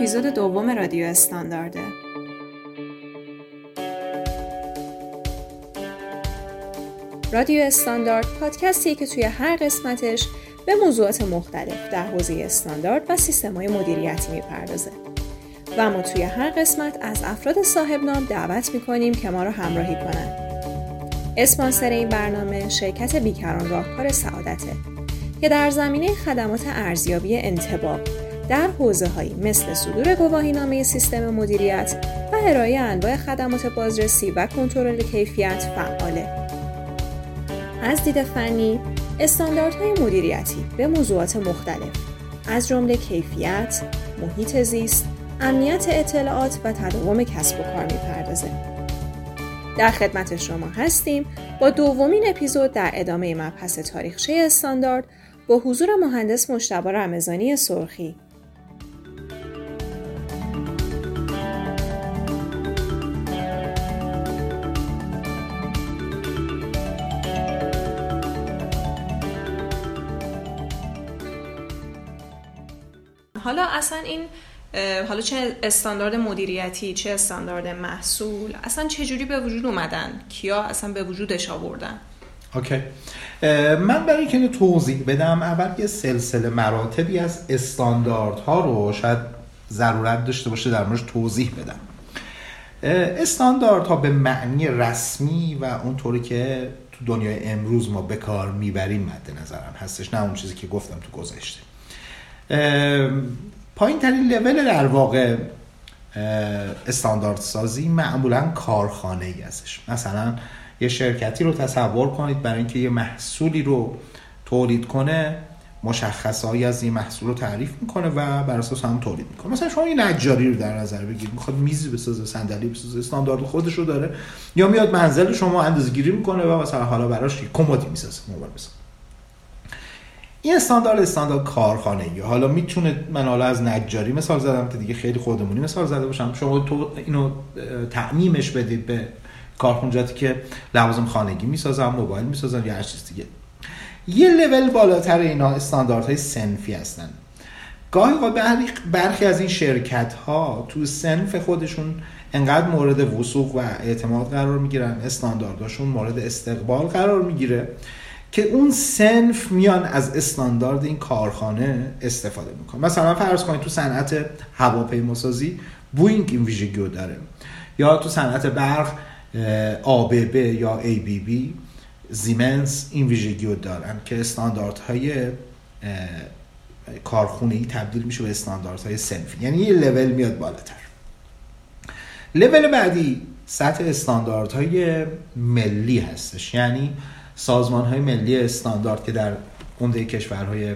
اپیزود دوم رادیو استاندارده. رادیو استاندارد پادکستیه که توی هر قسمتش به موضوعات مختلف در حوزه استاندارد و سیستم های مدیریتی می‌پردازه. و ما توی هر قسمت از افراد صاحب نام دعوت می‌کنیم که ما رو همراهی کنن. اسپانسر این برنامه شرکت بیکران راهکار سعادته که در زمینه خدمات ارزیابی انتباه در حوزه هایی مثل صدور گواهینامه سیستم مدیریت و ارائه انواع خدمات بازرسی و کنترل کیفیت فعاله. از دید فنی، استانداردهای مدیریتی به موضوعات مختلف از جمله کیفیت، محیط زیست، امنیت اطلاعات و تداوم کسب و کار می‌پردازه. در خدمت شما هستیم با دومین اپیزود در ادامه مبحث تاریخچه استاندارد با حضور مهندس مشتبه رمضانی سرخی حالا اصلا این حالا چه استاندارد مدیریتی چه استاندارد محصول اصلا چه جوری به وجود اومدن؟ کیا اصلا به وجودش آوردن؟ اوکی. من برای اینکه توضیح بدم اول یه سلسله مراتبی از استانداردها رو شاید ضرورت داشته باشه در موردش توضیح بدم. استانداردها به معنی رسمی و اونطوری که تو دنیای امروز ما به کار می‌بریم مد نظرم هستش نه اون چیزی که گفتم تو گذشته. پایین ترین لول در واقع استاندارد سازی معمولا کارخانه ای ازش مثلا یه شرکتی رو تصور کنید برای اینکه یه محصولی رو تولید کنه مشخصهایی از این محصول رو تعریف می‌کنه و بر اساس هم تولید می‌کنه. مثلا شما این نجاری رو در نظر بگیرید می‌خواد میزی بسازه صندلی بسازه استاندارد خودش رو داره یا میاد منزل شما اندازه‌گیری می‌کنه و مثلا حالا براش کمدی می‌سازه موبایل مثلا این استاندارد استاندارد کارخانه ای. حالا می‌تونه من حالا از نجاری مثال زدم که دیگه خیلی خودمونی مثال زده باشم. شما تو اینو تعمیمش بدید به کارخونجاتی که لوازم خانگی می‌سازن موبایل می‌سازن یا هر چیز دیگه. یه لول بالاتر اینا استانداردهای سنفی هستن. گاهی برخی از این شرکت ها تو سنف خودشون انقدر مورد وسوق و اعتماد قرار می‌گیرن استاندارداشون مورد استقبال قرار می‌گیره. که اون سنف میان از استاندارد این کارخانه استفاده می‌کنه مثلا فرض کنید تو صنعت هواپیماسازی بوینگ این ویژگی داره. یا تو صنعت برق ABB یا ABB زیمنس این ویژگی رو دارن که استانداردهای کارخونه ای تبدیل میشه به استانداردهای سنفی. یعنی یه لول میاد بالاتر. لول بعدی سطح استانداردهای ملی هستش. یعنی سازمان های ملی استاندارد که در عمده کشورهای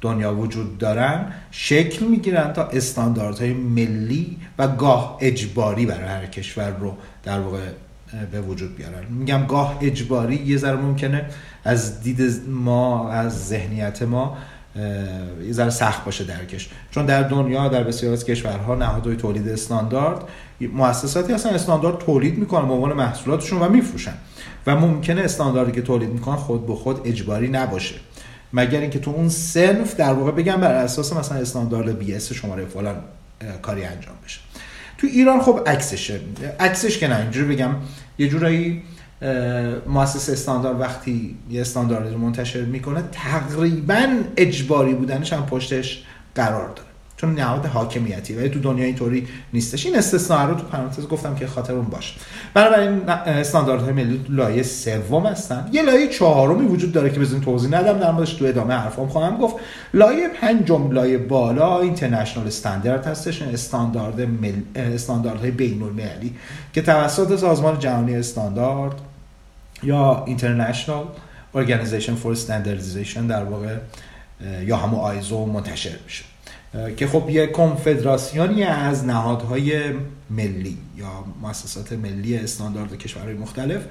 دنیا وجود دارن شکل می‌گیرن تا استانداردهای ملی و گاه اجباری برای هر کشور رو در واقع به وجود بیارن. میگم گاه اجباری یه ذره ممکنه از دید ما از ذهنیت ما یه ذره سخت باشه درکش. چون در دنیا در بسیار از کشورها نهادهای تولید استاندارد مؤسساتی اصلا استاندارد تولید می‌کنن به عنوان محصولاتشون و میفروشن. و ممکنه استانداردی که تولید می‌کنن خود به خود اجباری نباشه. مگر اینکه تو اون سنف در واقع بگم بر اساس مثلا استاندارد بی اس شماره فلان کاری انجام بشه. تو ایران خب عکسشه. عکسش که نه اینجوری بگم. یه جورایی مؤسسه استاندارد وقتی یه استاندارد رو منتشر می‌کنه تقریبا اجباری بودنش هم پشتش قرار داره. چون نهاد حاکمیتی ولی تو دنیا اینطوری نیستش. این استثناء رو تو پرانتز گفتم که خاطر اون باشه. بنابراین استانداردهای ملی لایه سوم هستن. یه لایه چهارمی وجود داره که بزنین توضیح ندم در موردش تو ادامه حرفام خواهم گفت. لایه پنجم لایه بالا اینترنشنال استاندارد هستش. استاندارد مل... استانداردهای بین المللی که توسط سازمان جهانی استاندارد یا اینترنشنال Organization for Standardization در واقع یا همون آیزو منتشر میشه. که خب یه کنفدراسیونی از نهادهای ملی یا مؤسسات ملی استاندارد کشورهای مختلف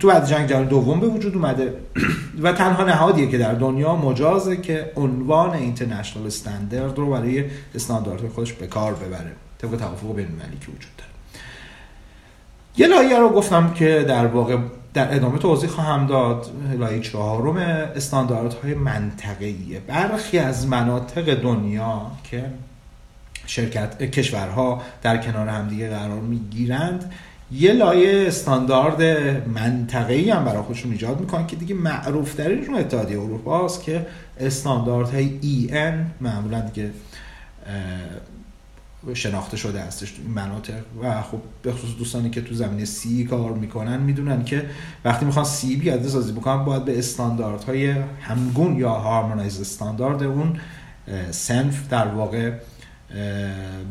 تو بعد جنگ جهانی دوم به وجود اومده. و تنها نهادیه که در دنیا مجازه که عنوان اینترنشنال استاندارد رو برای استانداردهای خودش به کار ببره. طبق توافق بین المللی که وجود داره. یه لایه رو گفتم که در واقع در ادامه توضیح خواهم داد لایه چهارم استانداردهای منطقه‌ایه برخی از مناطق دنیا که شرکت کشورها در کنار همدیگه قرار می‌گیرند یه لایه استاندارد منطقه‌ای هم برای خودشون ایجاد می‌کنن که دیگه معروف ترینشون اتحادیه اروپا است که استانداردهای EN معمولا دیگه شناخته شده هستش این مناطق. و خب به خصوص دوستانی که تو زمینه سی کار می‌کنن می‌دونن که وقتی می‌خوان سی پیاده سازی بکنن باید به استانداردهای همگون یا هارمونایز استاندارد اون سنف در واقع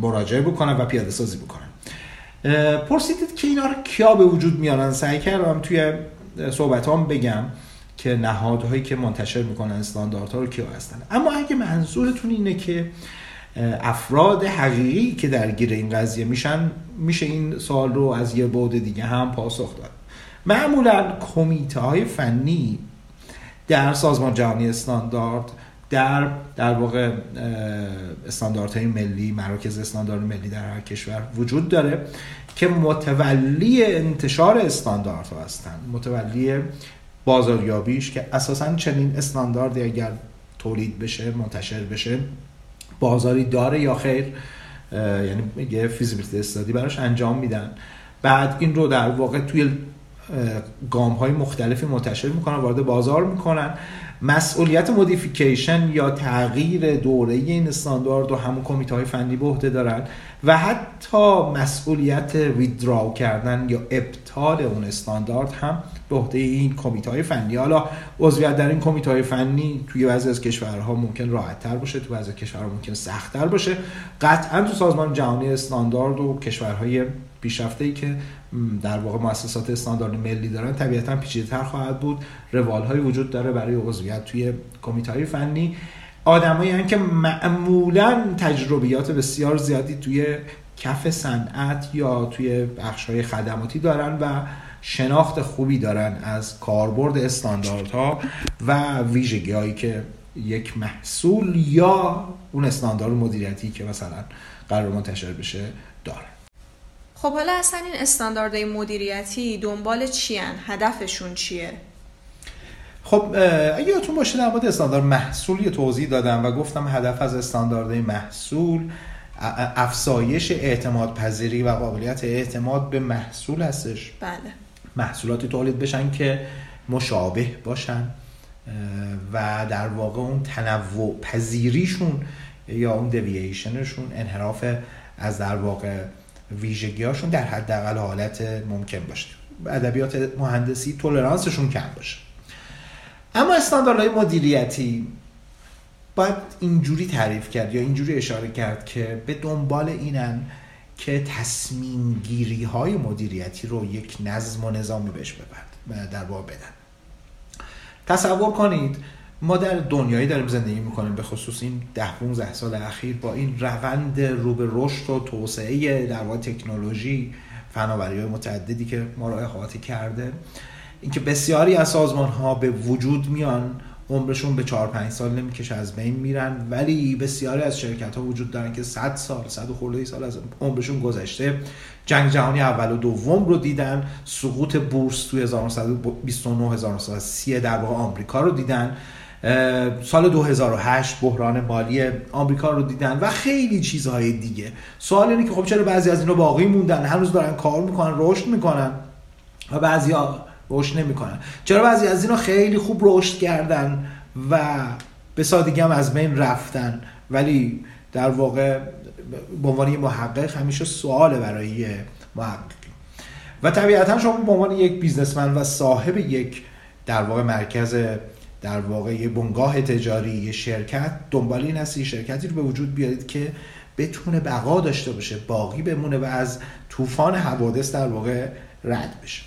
مراجعه بکنن و پیاده سازی بکنن. پرسیدید که اینا رو کیا به وجود میارن؟ سعی کردم توی صحبت هم بگم که نهادهایی که منتشر می‌کنن استانداردها رو کیا هستن. اما اگه منظورتون اینه که افراد حقیقی که درگیر این قضیه میشن میشه این سوال رو از یه بعد دیگه هم پاسخ داد. معمولا کمیته های فنی در سازمان جهانی استاندارد در در واقع استانداردهای ملی مراکز استاندارد ملی در هر کشور وجود داره که متولی انتشار استانداردها هستند. متولی بازاریابیش که اساسا چنین استانداردی اگر تولید بشه منتشر بشه بازاری داره یا خیر؟ یعنی یه فیزیبیلیتی استادی براش انجام میدن. بعد این رو در واقع توی گام های مختلفی منتشر می‌کنن وارد بازار می‌کنن. مسئولیت مودیفیکیشن یا تغییر دوره این استاندارد رو همون کمیته های فنی به عهده دارن و حتی مسئولیت ویدراو کردن یا ابطال اون استاندارد هم به عهده این کمیته های فنی. حالا عضویت در این کمیته های فنی توی بعضی از کشورها ممکن راحت تر باشه تو بعضی کشورها ممکن سخت تر باشه. قطعا تو سازمان جهانی استاندارد و کشورهای پیشرفته ای که در واقع مؤسسات استاندارد ملی دارن طبیعتا پیچیده‌تر خواهد بود. روال وجود داره برای عضویت توی کمیته فنی. آدمایی که معمولا تجربیات بسیار زیادی توی کف صنعت یا توی بخش های خدماتی دارن و شناخت خوبی دارن از کاربرد استانداردها و ویژگی هایی که یک محصول یا اون استاندارد مدیریتی که مثلا قرار منتشر بشه داره خب حالا اصلا این استانداردهای مدیریتی دنبال چیان؟ هدفشون چیه؟ خب اگه یادتون باشه در مورد استاندارد محصول یه توضیح دادم و گفتم هدف از استانداردهای محصول افزایش اعتماد پذیری و قابلیت اعتماد به محصول هستش. بله. محصولاتی تولید بشن که مشابه باشن و در واقع اون تنوع پذیریشون یا اون دوییشنشون انحراف از در واقع ویژگیهاشون در حداقل حالت ممکن باشه. ادبیات مهندسی تولرانسشون کم باشه. اما استانداردهای مدیریتی باید اینجوری تعریف کرد یا اینجوری اشاره کرد که به دنبال اینن که تصمیم گیری های مدیریتی رو یک نظم و نظامی بهش ببرد در واقع بدن. تصور کنید ما در دنیایی داریم زندگی می‌کنیم به خصوص این ده 15 سال اخیر با این روند رو به رشد و توسعه در واقع تکنولوژی فناوری های متعددی که ما رو احاطه کرده. اینکه بسیاری از سازمان ها به وجود میان عمرشون به 4 5 سال نمی‌کشه از بین میرن. ولی بسیاری از شرکت ها وجود دارن که 100 سال 100 خورده سال از عمرشون گذشته. جنگ جهانی اول و دوم رو دیدن. سقوط بورس توی 1929 1930 در واقع آمریکا رو دیدن. سال 2008 بحران مالی آمریکا رو دیدن و خیلی چیزهای دیگه. سوال اینه که خب چرا بعضی از اینا باقی موندن؟ هنوز دارن کار می‌کنن رشد می‌کنن و بعضی ها رشد نمی‌کنن. چرا بعضی از اینا خیلی خوب رشد کردن و به سادگی هم از بین رفتن؟ ولی در واقع به عنوان یه محقق همیشه سواله برای محقق. و طبیعتا شما به عنوان یک بیزنسمن و صاحب یک در واقع مرکز در واقع یه بنگاه تجاری یه شرکت دنبال این هستی شرکتی رو به وجود بیارید که بتونه بقا داشته باشه باقی بمونه و از طوفان حوادث در واقع رد بشه.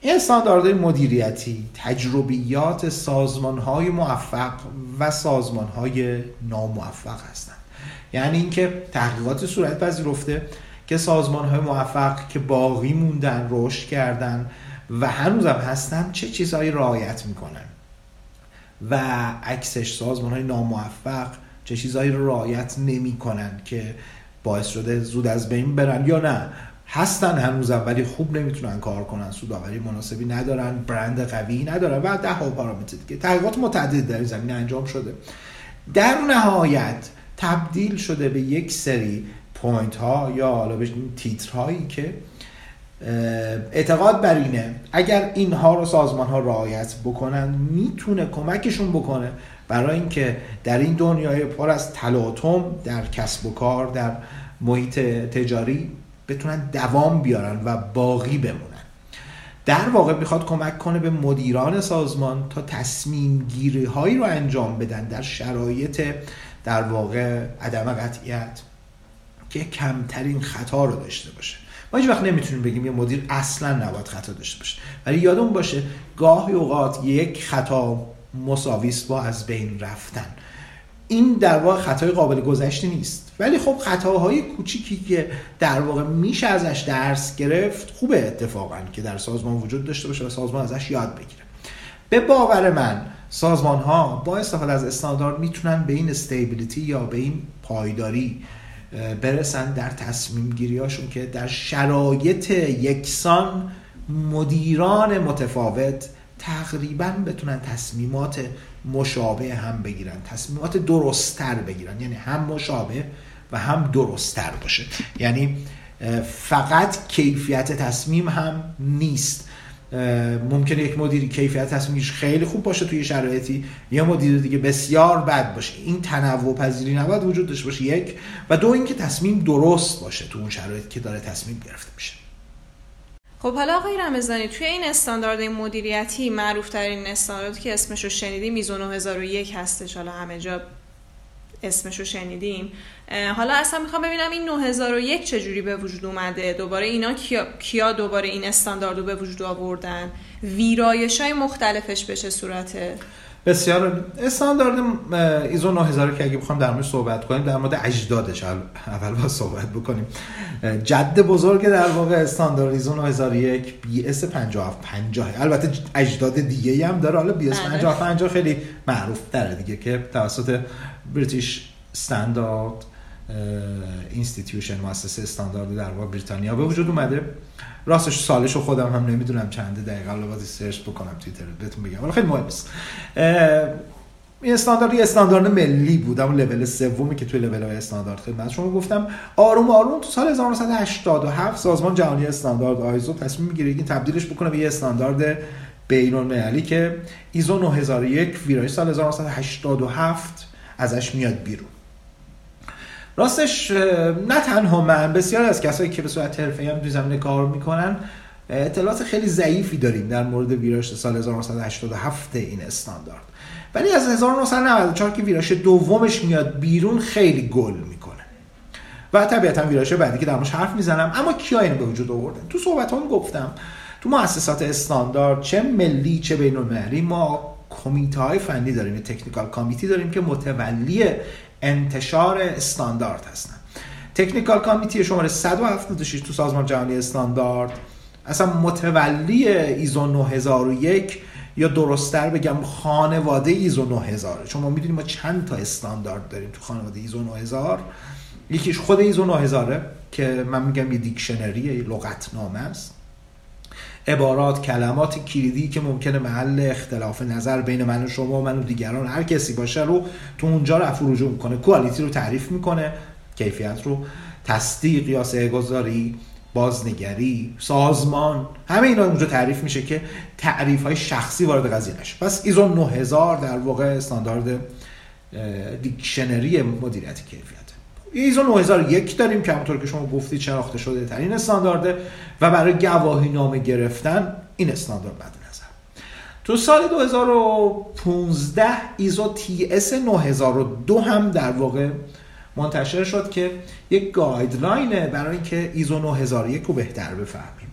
این استانداردهای مدیریتی تجربیات سازمانهای موفق و سازمانهای ناموفق هستند. یعنی اینکه تحقیقات صورت پذیرفته که سازمانهای موفق که باقی موندن رشد کردن و هنوزم هستن چه چیزهایی رعایت می‌کنن. و عکسش سازمان های ناموفق چه چیزهایی رو رعایت نمی کنن که باعث شده زود از بین برن یا نه. هستن هنوزم ولی خوب نمی‌تونن کار کنن سوداوری مناسبی ندارن برند قوی ندارن و ده ها پارامتر دیگه. تحقیقات متعدد در این زمینه انجام شده. در نهایت تبدیل شده به یک سری point ها یا حالا بشین تیتر هایی که اعتقاد بر اینه. اگر اینها رو سازمان ها رعایت بکنن می‌تونه کمکشون بکنه برای اینکه در این دنیای پر از تلاطم در کسب و کار در محیط تجاری بتونن دوام بیارن و باقی بمونن. در واقع می‌خواد کمک کنه به مدیران سازمان تا تصمیم گیری هایی رو انجام بدن در شرایط در واقع عدم قطعیت که کمترین خطا رو داشته باشه. ما هیچ وقت نمی‌تونیم بگیم یه مدیر اصلا نباید خطا داشته باشه. ولی یادمون باشه گاهی اوقات یک خطا مساویست با از بین رفتن. این در واقع خطای قابل گذشته نیست. ولی خب خطاهای کوچیکی که در واقع میشه ازش درس گرفت خوبه اتفاقا که در سازمان وجود داشته باشه و سازمان ازش یاد بگیره. به باور من سازمان ها با استفاده از استاندارد می‌تونن به این استیبیلیتی یا به این پایداری برسن در تصمیم گیریاشون که در شرایط یکسان مدیران متفاوت تقریبا بتونن تصمیمات مشابه هم بگیرن تصمیمات درستتر بگیرن. یعنی هم مشابه و هم درستتر باشه. یعنی فقط کیفیت تصمیم هم نیست. ممکنه یک مدیری کیفیت تصمیمش خیلی خوب باشه توی شرایطی یا مدیر دیگه بسیار بد باشه. این تنوع پذیری نباید وجود داشته باشه یک. و دو اینکه تصمیم درست باشه تو اون شرایطی که داره تصمیم گرفته میشه. خب حالا آقای رمزانی توی این استاندارد مدیریتی معروف ترین استانداردی که اسمش رو شنیدیم میزو 9001 هستش. حالا همه جا اسمش رو شنیدیم حالا اصلا می‌خوام ببینم این 9001 چجوری به وجود اومده؟ دوباره اینا کیا, کیا دوباره این استاندارد رو به وجود آوردن؟ ویرایش های مختلفش به چه صورته؟ بسیار استاندارد ایزو 9000 که اگه بخوام در مورد صحبت کنیم در مورد اجدادش اول باید صحبت بکنیم. جد بزرگ در واقع استاندارد ایزو 9001 BS 5750 البته اجداد دیگه هم داره. حالا BS 5750 خیلی معروف تره دیگه که توسط British Standards Institution مؤسسه استاندارد در واقع بریتانیا به وجود اومده. راستش سالش رو خودم هم نمی‌دونم چنده دقیقا حالا باید search بکنم دقیق‌تر بهتون بگم. ولی خیلی مهم این استاندارد یه استاندارد ملی بود اما لول سومی که توی لول های استاندارد خدمت شما گفتم. آروم آروم تو سال 1987 سازمان جهانی استاندارد آیزو تصمیم می‌گیره این تبدیلش بکنه به یه استاندارد بین المللی که ایزو 9001 ویرایش سال 1987 ازش میاد بیرون. راستش نه تنها من بسیار از کسایی که به صورت حرفه‌ای هم توی زمینه کار می‌کنن اطلاعات خیلی ضعیفی داریم در مورد ویراش سال 1987 این استاندارد. ولی از 1994 که ویراش دومش میاد بیرون خیلی گل می‌کنه. و طبیعتا ویراش بعدی که درماش حرف می‌زنم اما کیا اینو به وجود آوردن؟ تو صحبت هم گفتم. تو مؤسسات استاندارد چه ملی چه بین المللی ما کمیته های فنی داریم تکنیکال کامیتی داریم که متولی انتشار استاندارد هستن. تکنیکال کامیتی شماره 176 تو سازمان جهانی استاندارد اصلا متولی ایزو 9001 یا درستتر بگم خانواده ایزو 9000 چون ما می‌دونیم ما چند تا استاندارد داریم تو خانواده ایزو 9000 یکیش خود ایزو 9000 که من میگم یه دیکشنری یه لغتنامه است. عبارات کلمات کلیدی که ممکنه محل اختلاف نظر بین من و شما و من و دیگران هر کسی باشه رو تو اونجا رفع رجوع می‌کنه. کوالیتی رو تعریف می‌کنه کیفیت رو تصدیق یا گذاری بازنگری سازمان همه اینا اونجا تعریف میشه که تعریف های شخصی وارد قضیه نشه. پس ایزو 9000 در واقع استاندارد dictionary مدیریت کیفیت. ایزو 9001 داریم که همونطور که شما گفتید شناخته شده ترین استاندارده و برای گواهی نامه گرفتن این استاندارد مد نظر. تو سال 2015 ایزو TS 9002 هم در واقع منتشر شد که یک guideline ه برای اینکه ایزو 9001 رو بهتر بفهمیم.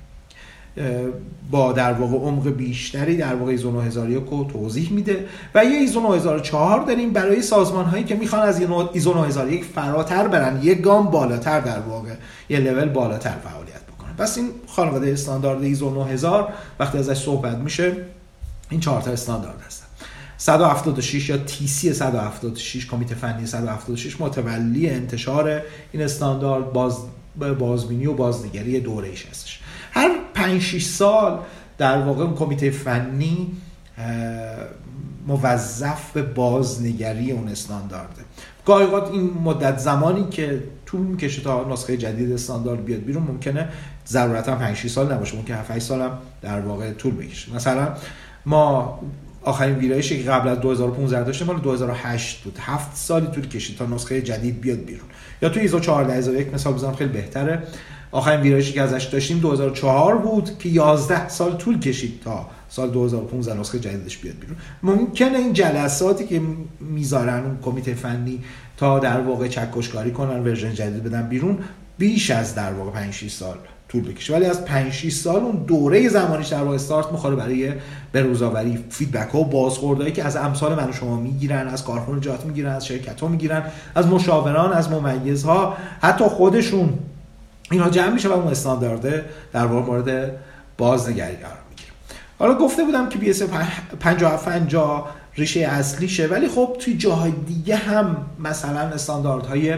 با در واقع عمق بیشتری در واقع ایزو 9001 رو توضیح میده و یه ایزو 9004 داریم برای سازمان هایی که می‌خوان از ایزو 9001 فراتر برن یه گام بالاتر در واقع یه لول بالاتر فعالیت بکنن. پس این خانواده استاندارد ایزو 9000 وقتی ازش صحبت میشه این چهار تا استاندارد هستن. 176 یا TC 176 کمیته فنی 176 متولی انتشار این استاندارد باز بازبینی و بازنگری دورهش هستش. هر 5 6 سال در واقع اون کمیته فنی موظف به بازنگری اون استاندارده گاهی این مدت زمانی که طول می‌کشه تا نسخه جدید استاندارد بیاد بیرون ممکنه ضرورتا 5 6 سال نباشه ممکنه 7 سال هم در واقع طول بکشه. مثلا ما آخرین ویرایشی که قبل از 2015 داشتیم مال 2008 بود. 7 سالی طول کشید تا نسخه جدید بیاد بیرون. یا تو ایزو 14001 مثال بزنم خیلی بهتره. آخرین ویرایشی که ازش داشتیم 2004 بود که 11 سال طول کشید تا سال 2015 نسخه جدیدش بیاد بیرون. ممکنه این جلساتی که می‌ذارن اون کمیته فنی تا در واقع چکشکاری کنن version جدید بدن بیرون بیش از در واقع 5 6 سال طول بکشه. ولی از 5 6 سال اون دوره زمانیش در واقع استارت می‌خوره برای بروزآوری feedback ها و بازخوردهایی که از امثال من و شما می‌گیرن از کارخونجات می‌گیرن از شرکت ها می‌گیرن از مشاوران از ممیزها حتی خودشون اینا جمع میشه و اون استاندارده در واقع مورد بازنگری قرار می‌گیره. حالا گفته بودم که BS 5750 ریشه اصلیشه ولی خب توی جاهای دیگه هم مثلا استانداردهای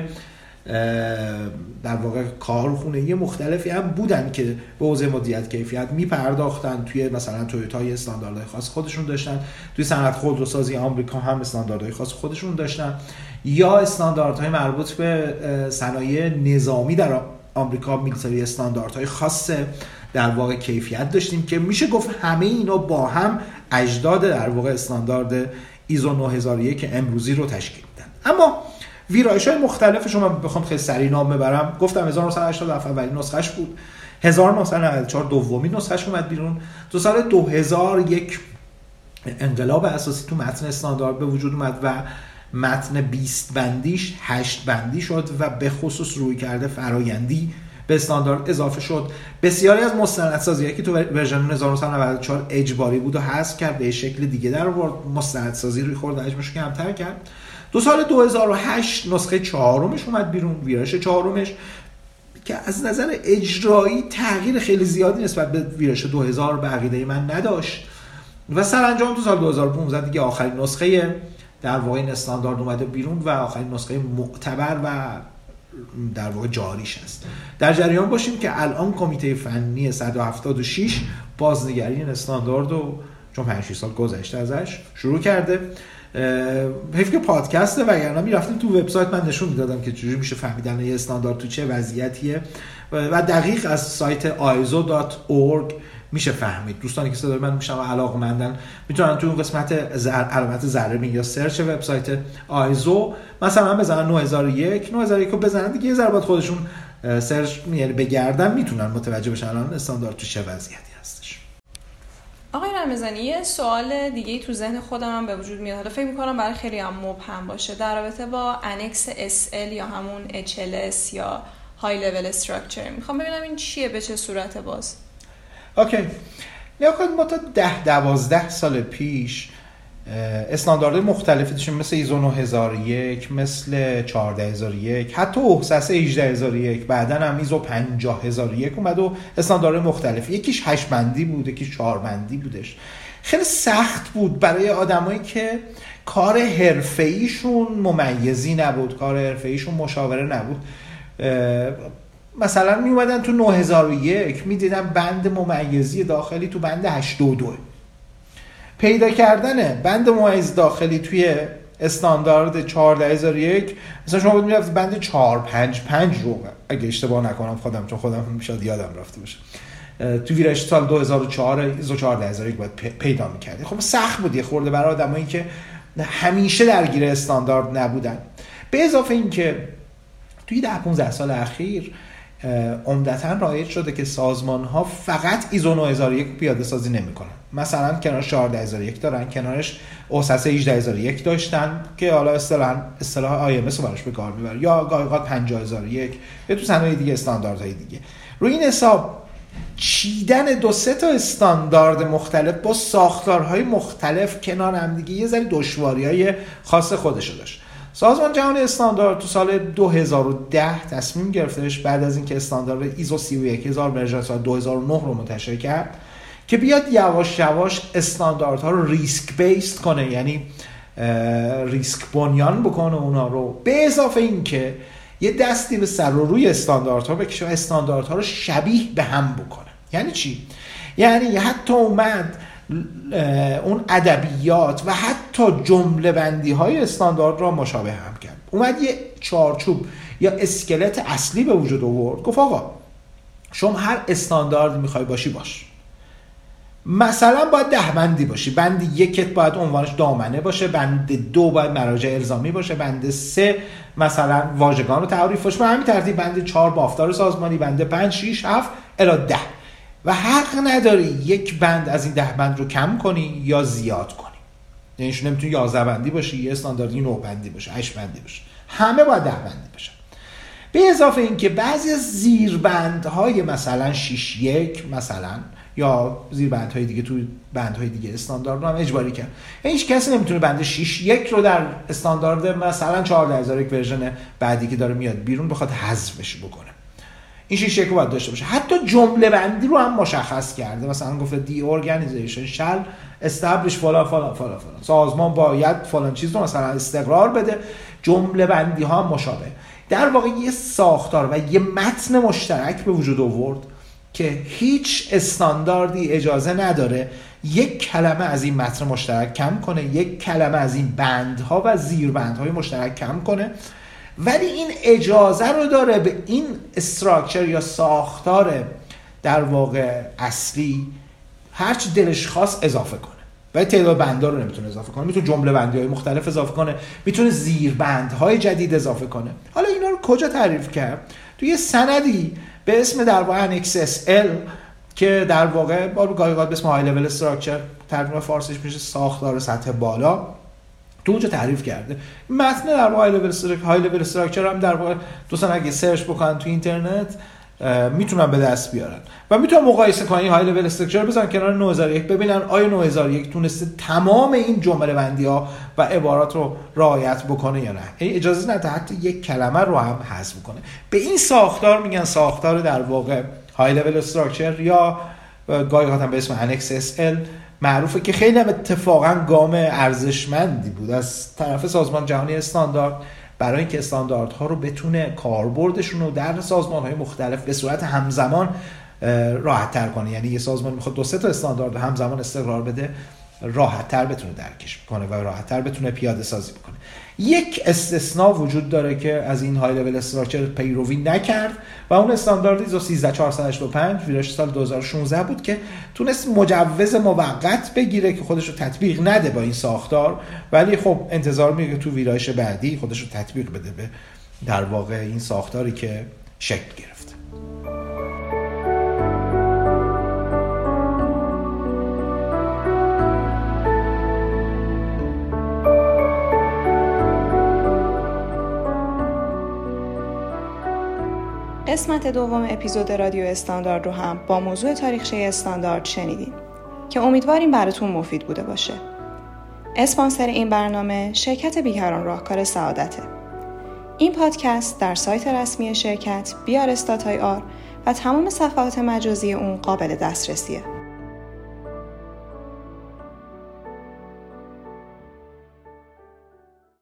در واقع کارخونه مختلفی هم بودن که به حوزه مدیریت کیفیت میپرداختن. توی مثلا تویوتا استانداردهای خاص خودشون داشتن. توی صنعت خودروسازی آمریکا هم استانداردهای خاص خودشون داشتن. یا استانداردهای مربوط به صنایع نظامی در آمریکا میلیتاری استانداردهای خاص در واقع کیفیت داشتیم که میشه گفت همه اینا با هم اجداد در واقع استاندارد ایزو 9001 امروزی رو تشکیل میدن اما ویرایش های مختلف شما بخوام خیلی سریع نام ببرم. گفتم 1987 اولین نسخش بود. 1994 دومین نسخش اومد بیرون. تو سال 2001 انقلاب اساسی تو متن استاندارد به وجود اومد و متن 20 بندیش 8 بندی شد و به خصوص روی کرده فرایندی به استاندارد اضافه شد. بسیاری از مستندسازی که تو ورژن 1994 اجباری بود و حذف کرد به شکل دیگه در آورد. مستندسازی روی خورد حجمش کمتر کرد. دو سال 2008 نسخه چهارمش اومد بیرون ویرایش چهارمش که از نظر اجرایی تغییر خیلی زیادی نسبت به ویرایش 2000 به عقیده من نداشت. و سرانجام تو سال 2015 دیگه آخرین نسخه در واقع این استاندارد اومده بیرون و آخرین نسخه معتبر و در واقع جاریش هست در جریان باشیم که الان کمیته فنی 176 بازنگری این استاندارد رو چون 5 سال گذشته ازش شروع کرده. حیف که پادکسته وگرنه می‌رفتیم تو وبسایت من نشون می‌دادم که چجوری میشه فهمیدن یه استاندارد تو چه وضعیتیه. و دقیق از سایت aizo.org میشه فهمید. دوستانی که صدای من میشن و مندن می‌تونن تو اون قسمت زر... علامت ذره یا سرچ وبسایت آیزو مثلا بزنن 9001 9001 رو بزنن دیگه یه ضربات خودشون سرچ یعنی بگردن می‌تونن متوجه بشن الان استاندارد تو چه وضعیتی هستش. آقای رمزانی یه سوال دیگه تو ذهن خودم هم به وجود میاد. حالا فکر می‌کنم برای خیلی هم مبهم باشه. در رابطه با انکس SL یا همون HLS یا high level structure می‌خوام ببینم این چیه به چه صورت باز؟ OK. نگاه کنید ما تا ده دوازده سال پیش استانداردهای مختلفی داشتیم مثل ایزو 9001 مثل 14001 حتی OHSAS 18001 بعدا هم ایزو 50001 اومد و استانداردهای مختلف. یکیش هشت بندی بود یکیش چهار بندی بودش. خیلی سخت بود برای آدمایی که کار حرفه‌ایشون ممیزی نبود کار حرفه‌ایشون مشاوره نبود. مثلا می اومدن تو 9001 می دیدن بند ممیزی داخلی تو بند 82 پیدا کردن بند ممیز داخلی توی استاندارد 14001 مثلا شما بود رفت بند 455 رو اگه اشتباه نکنم خودم چون خودم شاید یادم رفته باشه. تو ویرش سال 2004 ایزو 14001 باید پیدا می‌کردی. خب سخت بود یه خورده برای آدمایی که همیشه درگیر استاندارد نبودن. به اضافه اینکه توی 10 15 سال اخیر عمدتا رایج شده که سازمان ها فقط ایزو 9001 پیاده سازی نمی‌کنن. مثلا کنارش 14001 دارن کنارش اوسس 18001 داشتن که حالا اصطلاح اصطلاح آی ام براش به کار می‌بره. یا گاهی 50001 یا تو صنایع دیگه استانداردهای دیگه. روی این حساب چیدن دو سه تا استاندارد مختلف با ساختارهای مختلف کنار هم دیگه یه ذره دشواری های خاص خودشو داشت. سازمان جهانی استاندارد تو سال 2010 تصمیم گرفتش بعد از اینکه استاندارد ایزو 31000 ورژن سال 2009 رو منتشر کرد که بیاد یواش یواش استانداردها رو ریسک بیست کنه یعنی ریسک بنیان بکنه اونا رو. به اضافه اینکه یه دستی به سر و روی استانداردها بکشه و استانداردها رو شبیه به هم بکنه. یعنی چی؟ یعنی حتی اومد اون ادبیات و حتی جمله بندی های استاندارد را مشابه هم کرد. اومد یه چارچوب یا اسکلت اصلی به وجود آورد. گفت آقا شما هر استاندارد می‌خوای باشی باش. مثلا باید ده بندی باشی. بند یکت باید عنوانش دامنه باشه بند دو باید مراجع الزامی باشه بند سه مثلا واژگان رو تعریف باشه. همین ترتیب بند چهار بافتار سازمانی بند پنج شیش هفت الا ده. و حق نداری یک بند از این ده بند رو کم کنی یا زیاد کنی. یعنی شو نمی‌تونی یازده بندی باشی یه استانداردی نه بندی باشه هشت بندی باشه همه باید ده بندی باشن. به اضافه اینکه بعضی از زیربندهای مثلا 6 یک مثلا یا زیر بندهای دیگه تو بندهای دیگه استاندارد رو هم اجباری کرد. یعنی هیچ کسی نمی‌تونه بند 6 یک رو در استاندارد مثلا 14001 ورژن بعدی که داره میاد بیرون بخواد حذفش بکنه. این 6 یک رو باید داشته باشه. حتی جمله بندی رو هم مشخص کرده. مثلا گفته دی ارگانیزیشن شل استبلیش فلان فلان فلان فلان. سازمان باید فلان چیز رو مثلا استقرار بده. جمله بندی ها مشابه. در واقع یه ساختار و یه متن مشترک به وجود آورد که هیچ استانداردی اجازه نداره یک کلمه از این متن مشترک کم کنه یک کلمه از این بندها و زیربندهای مشترک کم کنه. ولی این اجازه رو داره به این استراکچر یا ساختار در واقع اصلی هرچی دلش خواست اضافه کنه. ولی تعداد بندا رو نمی‌تونه اضافه کنه. می‌تونه جمله بندی های مختلف اضافه کنه. می‌تونه زیر بندهای جدید اضافه کنه. حالا اینا رو کجا تعریف کرد؟ تو یه سندی به اسم در واقع انکس ال که در واقع با گاهی به اسم های لول استراکچر ترجمه فارسیش میشه ساختار سطح بالا. تو اونجا تعریف کرده. متن در واقع high level structure هم در واقع دوستان اگه search بکنن تو اینترنت می‌تونن به دست بیارن. و می‌تونن مقایسه کنن high level structure بزنن کنار 9001 ببینن آیا 9001 تونسته تمام این جمله بندی ها و عبارات رو رعایت بکنه یا نه. یعنی اجازه نده حتی یک کلمه رو هم حذف کنه به این ساختار میگن ساختار در واقع high level structure یا گاهی هم به اسم Annex L معروفه که خیلی هم اتفاقا گام ارزشمندی بود. از طرف سازمان جهانی استاندارد برای اینکه استانداردها رو بتونه کاربردشون رو در سازمان های مختلف به صورت همزمان راحت تر کنه. یعنی یه سازمان می‌خواد دو سه تا استاندارد همزمان استقرار بده راحت تر بتونه درکش کنه و راحت تر بتونه پیاده سازی بکنه. یک استثناء وجود داره که از این های لول استراکچر پیروی نکرد. و اون استاندارد ایزو 13485 ویرایش سال 2016 بود که تونست مجوز موقت بگیره که خودش رو تطبیق نده با این ساختار. ولی خب انتظار میگه تو ویرایش بعدی خودش رو تطبیق بده به در واقع این ساختاری که شکل گرفت قسمت دوم اپیزود رادیو استاندارد رو هم با موضوع تاریخچه استاندارد شنیدیم که امیدواریم براتون مفید بوده باشه. اسپانسر این برنامه شرکت بیکران راهکار سعادته. این پادکست در سایت رسمی شرکت بیار آر و تمام صفحات مجازی اون قابل دسترسیه.